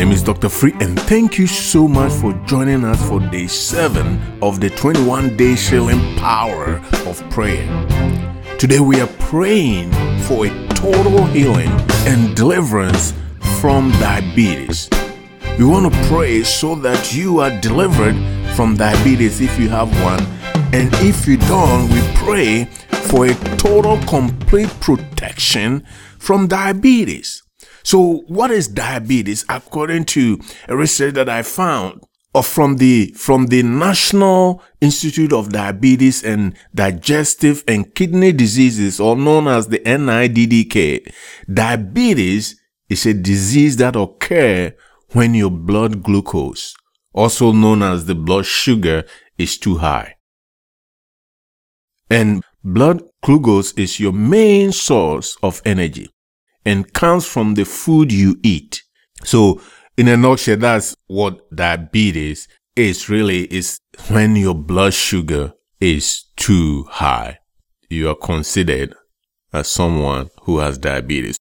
name is Dr. Free, and thank you so much for joining us for day 7 of the 21 day healing power of prayer. Today we are praying for a total healing and deliverance from diabetes. We want to pray so that you are delivered from diabetes if you have one, and if you don't, we pray for a total complete protection from diabetes. So, what is diabetes? According to a research that I found, or from the from the National Institute of Diabetes and Digestive and Kidney Diseases, or known as the NIDDK, diabetes is a disease that occurs when your blood glucose, also known as the blood sugar, is too high. And blood glucose is your main source of energy and comes from the food you eat. So, in a nutshell, that's what diabetes is really is when your blood sugar is too high. You are considered as someone who has diabetes.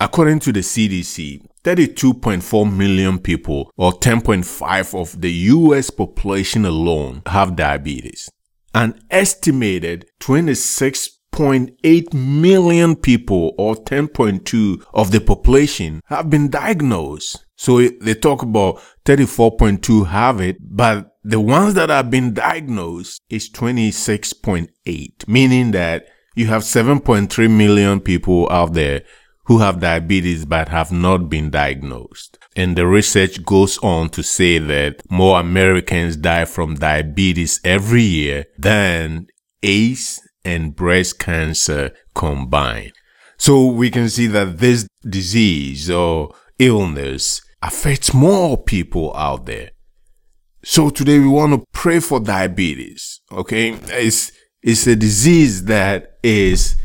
According to the CDC, 32.4 million people or 10.5 of the US population alone have diabetes. An estimated 26 8 million people or 10.2 of the population have been diagnosed. So they talk about 34.2 have it, but the ones that have been diagnosed is 26.8, meaning that you have 7.3 million people out there who have diabetes but have not been diagnosed. And the research goes on to say that more Americans die from diabetes every year than AIDS and breast cancer combined. So we can see that this disease or illness affects more people out there. So today we want to pray for diabetes. Okay. It's, it's a disease that is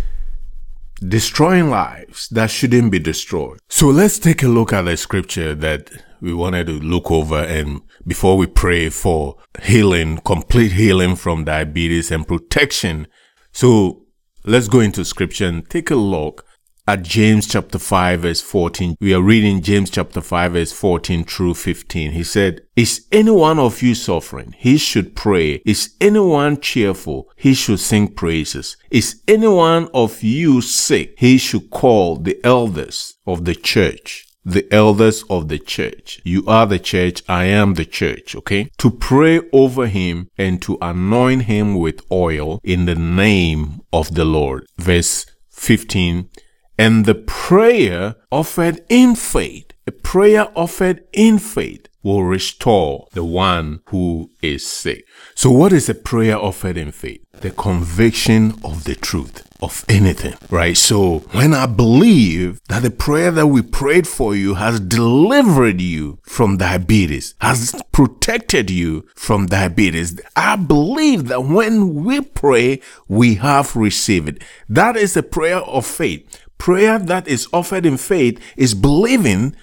destroying lives that shouldn't be destroyed. So let's take a look at the scripture that we wanted to look over and before we pray for healing, complete healing from diabetes and protection so let's go into scripture and take a look at James chapter 5 verse 14. We are reading James chapter 5 verse 14 through 15. He said, Is any one of you suffering? He should pray. Is anyone cheerful? He should sing praises. Is anyone of you sick? He should call the elders of the church the elders of the church. You are the church. I am the church. Okay. To pray over him and to anoint him with oil in the name of the Lord. Verse 15. And the prayer offered in faith, a prayer offered in faith will restore the one who is sick. So what is a prayer offered in faith? The conviction of the truth of anything, right? So when I believe that the prayer that we prayed for you has delivered you from diabetes, has protected you from diabetes, I believe that when we pray, we have received it. That is a prayer of faith. Prayer that is offered in faith is believing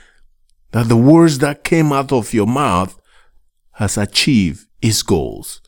that the words that came out of your mouth has achieved its goals,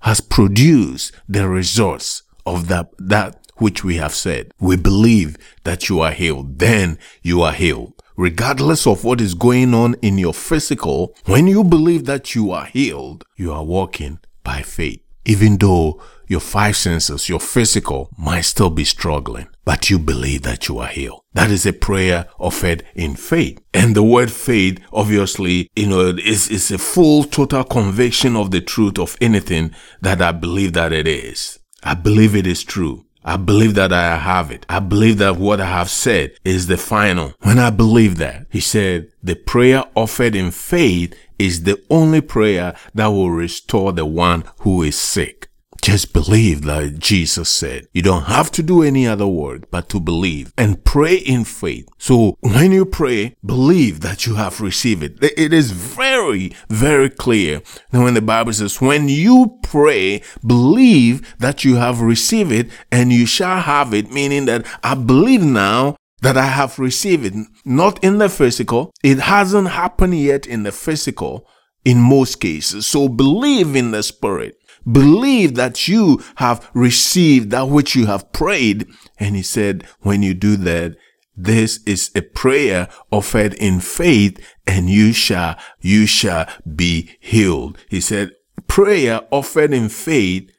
has produced the results of that, that which we have said. We believe that you are healed. Then you are healed. Regardless of what is going on in your physical, when you believe that you are healed, you are walking by faith. Even though your five senses, your physical might still be struggling, but you believe that you are healed. That is a prayer offered in faith. And the word faith, obviously, you know, is, is a full total conviction of the truth of anything that I believe that it is. I believe it is true. I believe that I have it. I believe that what I have said is the final. When I believe that, he said, the prayer offered in faith is the only prayer that will restore the one who is sick. Just believe like Jesus said. You don't have to do any other word but to believe and pray in faith. So when you pray, believe that you have received it. It is very, very clear. And when the Bible says, when you pray, believe that you have received it and you shall have it, meaning that I believe now that I have received not in the physical. It hasn't happened yet in the physical in most cases. So believe in the spirit. Believe that you have received that which you have prayed. And he said, when you do that, This is a prayer offered in faith and you shall, you shall be healed. He said, prayer offered in faith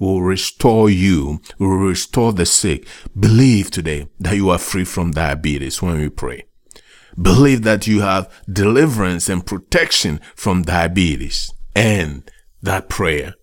will restore you, will restore the sick. Believe today that you are free from diabetes when we pray. Believe that you have deliverance and protection from diabetes. And that prayer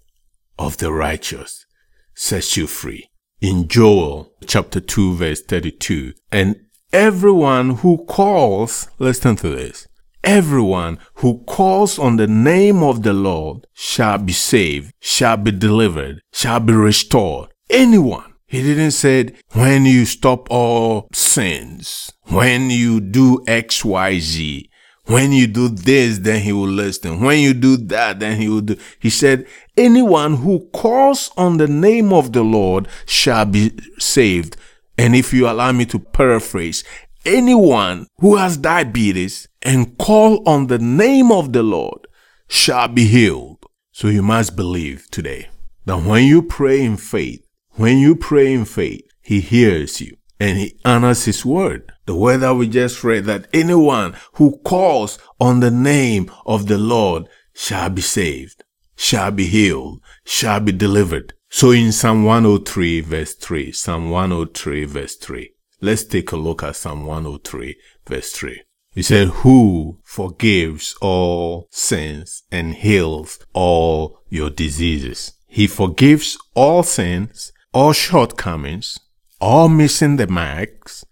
of the righteous sets you free. In Joel chapter 2 verse 32, and everyone who calls, listen to this, everyone who calls on the name of the Lord shall be saved, shall be delivered, shall be restored. Anyone. He didn't say when you stop all sins, when you do X, Y, Z, when you do this, then he will listen. When you do that, then he will do. He said, anyone who calls on the name of the Lord shall be saved. And if you allow me to paraphrase, anyone who has diabetes and call on the name of the Lord shall be healed. So you must believe today that when you pray in faith, when you pray in faith, he hears you and he honors his word. The word that we just read that anyone who calls on the name of the Lord shall be saved, shall be healed, shall be delivered. So in Psalm 103 verse 3, Psalm 103 verse 3, let's take a look at Psalm 103 verse 3. He said, who forgives all sins and heals all your diseases. He forgives all sins, all shortcomings, all missing the marks,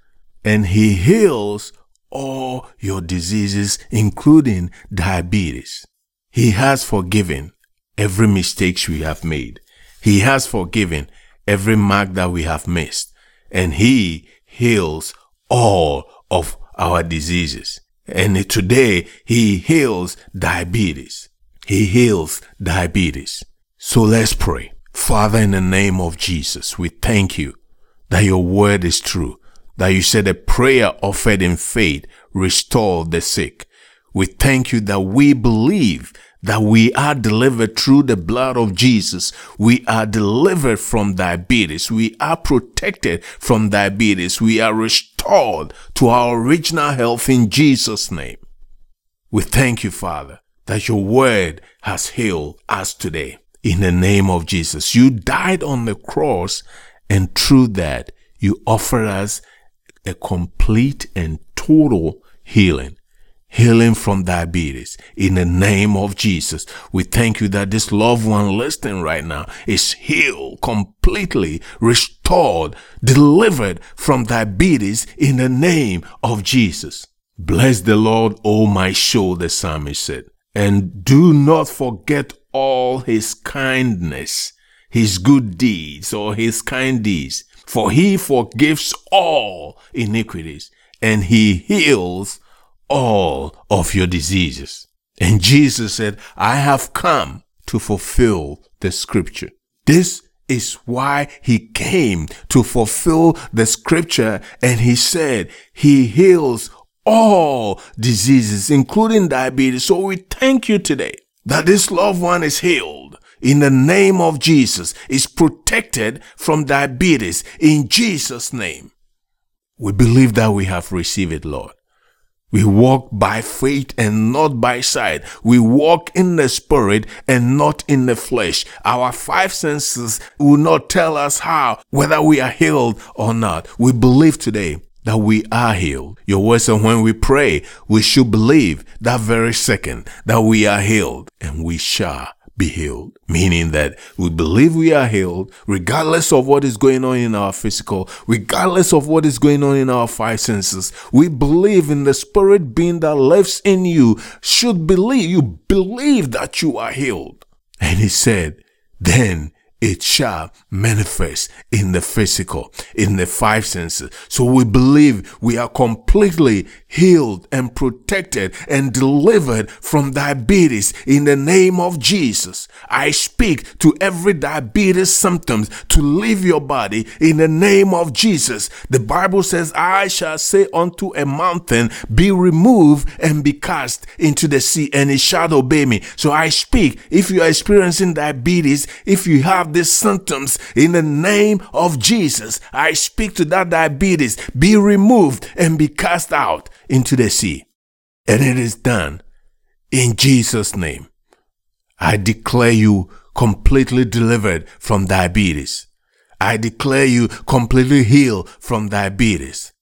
and he heals all your diseases, including diabetes. He has forgiven every mistake we have made. He has forgiven every mark that we have missed. And he heals all of our diseases. And today he heals diabetes. He heals diabetes. So let's pray. Father, in the name of Jesus, we thank you that your word is true that you said a prayer offered in faith restored the sick. We thank you that we believe that we are delivered through the blood of Jesus. We are delivered from diabetes. We are protected from diabetes. We are restored to our original health in Jesus' name. We thank you, Father, that your word has healed us today. In the name of Jesus, you died on the cross and through that you offer us a complete and total healing. Healing from diabetes. In the name of Jesus, we thank you that this loved one listening right now is healed, completely restored, delivered from diabetes in the name of Jesus. Bless the Lord, O my soul, the psalmist said, and do not forget all his kindness, his good deeds or his kind deeds for he forgives all iniquities and he heals all of your diseases. And Jesus said, I have come to fulfill the scripture. This is why he came to fulfill the scripture. And he said he heals all diseases, including diabetes. So we thank you today that this loved one is healed in the name of Jesus is protected from diabetes in Jesus' name. We believe that we have received it, Lord. We walk by faith and not by sight. We walk in the spirit and not in the flesh. Our five senses will not tell us how, whether we are healed or not. We believe today that we are healed. Your word says when we pray, we should believe that very second that we are healed and we shall be healed. Meaning that we believe we are healed regardless of what is going on in our physical, regardless of what is going on in our five senses. We believe in the spirit being that lives in you should believe, you believe that you are healed. And he said, then it shall manifest in the physical, in the five senses. So we believe we are completely healed and protected and delivered from diabetes in the name of Jesus. I speak to every diabetes symptoms to leave your body in the name of Jesus. The Bible says, I shall say unto a mountain, be removed and be cast into the sea and it shall obey me. So I speak, if you are experiencing diabetes, if you have these symptoms in the name of Jesus. I speak to that diabetes, be removed and be cast out into the sea. And it is done in Jesus' name. I declare you completely delivered from diabetes. I declare you completely healed from diabetes.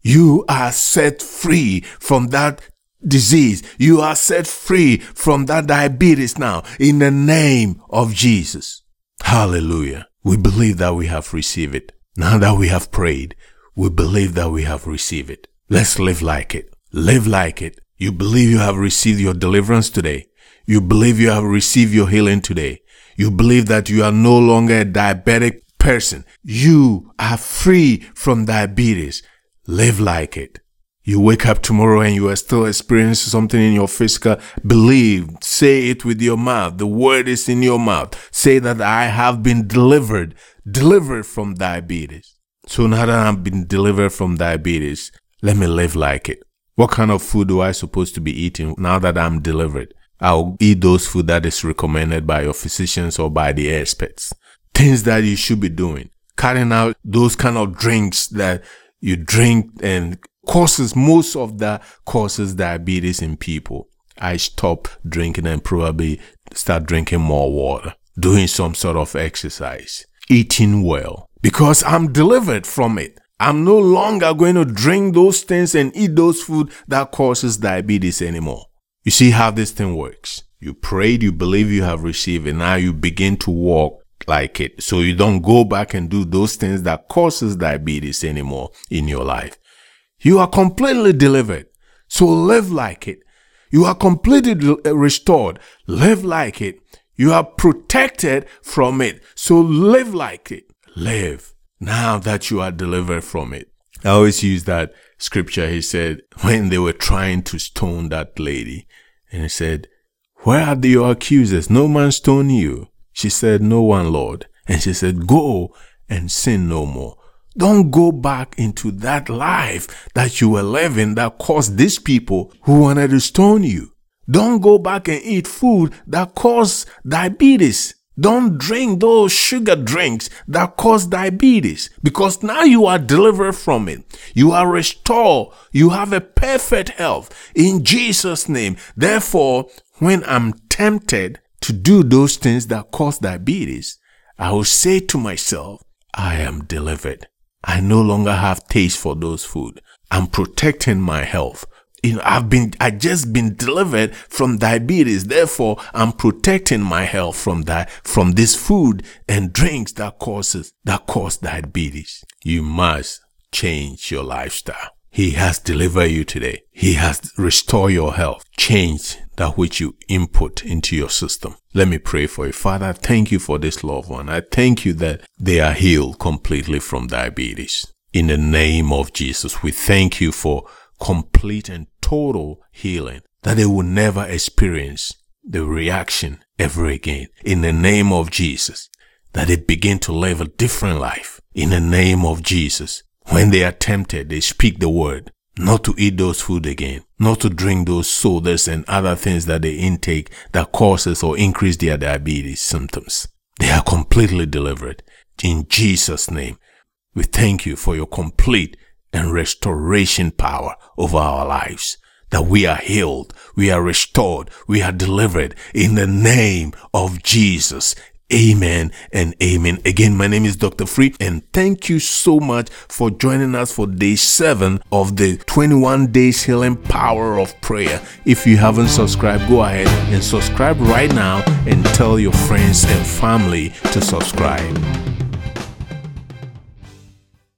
You are set free from that disease. You are set free from that diabetes now in the name of Jesus. Hallelujah. We believe that we have received it. Now that we have prayed, we believe that we have received it. Let's live like it. Live like it. You believe you have received your deliverance today. You believe you have received your healing today. You believe that you are no longer a diabetic person. You are free from diabetes. Live like it. You wake up tomorrow and you are still experiencing something in your physical. Believe. Say it with your mouth. The word is in your mouth. Say that I have been delivered, delivered from diabetes. So now that I've been delivered from diabetes, let me live like it. What kind of food do I supposed to be eating now that I'm delivered? I'll eat those food that is recommended by your physicians or by the experts. Things that you should be doing. Cutting out those kind of drinks that you drink and causes most of that causes diabetes in people. I stop drinking and probably start drinking more water, doing some sort of exercise, eating well because I'm delivered from it. I'm no longer going to drink those things and eat those food that causes diabetes anymore. You see how this thing works. You prayed, you believe you have received it. Now you begin to walk like it. So you don't go back and do those things that causes diabetes anymore in your life. You are completely delivered. So live like it. You are completely uh, restored. Live like it. You are protected from it. So live like it. Live now that you are delivered from it. I always use that scripture. He said, when they were trying to stone that lady, and he said, Where are your accusers? No man stoned you. She said, No one, Lord. And she said, Go and sin no more. Don't go back into that life that you were living that caused these people who wanted to stone you. Don't go back and eat food that caused diabetes. Don't drink those sugar drinks that cause diabetes because now you are delivered from it. You are restored. You have a perfect health in Jesus' name. Therefore, when I'm tempted to do those things that cause diabetes, I will say to myself, I am delivered. I no longer have taste for those food. I'm protecting my health. You know, I've been, I just been delivered from diabetes. Therefore, I'm protecting my health from that, from this food and drinks that causes, that cause diabetes. You must change your lifestyle. He has delivered you today. He has restored your health. Change that which you input into your system. Let me pray for you. Father, thank you for this loved one. I thank you that they are healed completely from diabetes. In the name of Jesus, we thank you for complete and total healing that they will never experience the reaction ever again. In the name of Jesus, that they begin to live a different life. In the name of Jesus, when they are tempted, they speak the word, not to eat those food again, not to drink those sodas and other things that they intake that causes or increase their diabetes symptoms. They are completely delivered. In Jesus' name, we thank you for your complete and restoration power over our lives. That we are healed, we are restored, we are delivered in the name of Jesus. Amen and amen. Again, my name is Dr. Free and thank you so much for joining us for day seven of the 21 days healing power of prayer. If you haven't subscribed, go ahead and subscribe right now and tell your friends and family to subscribe.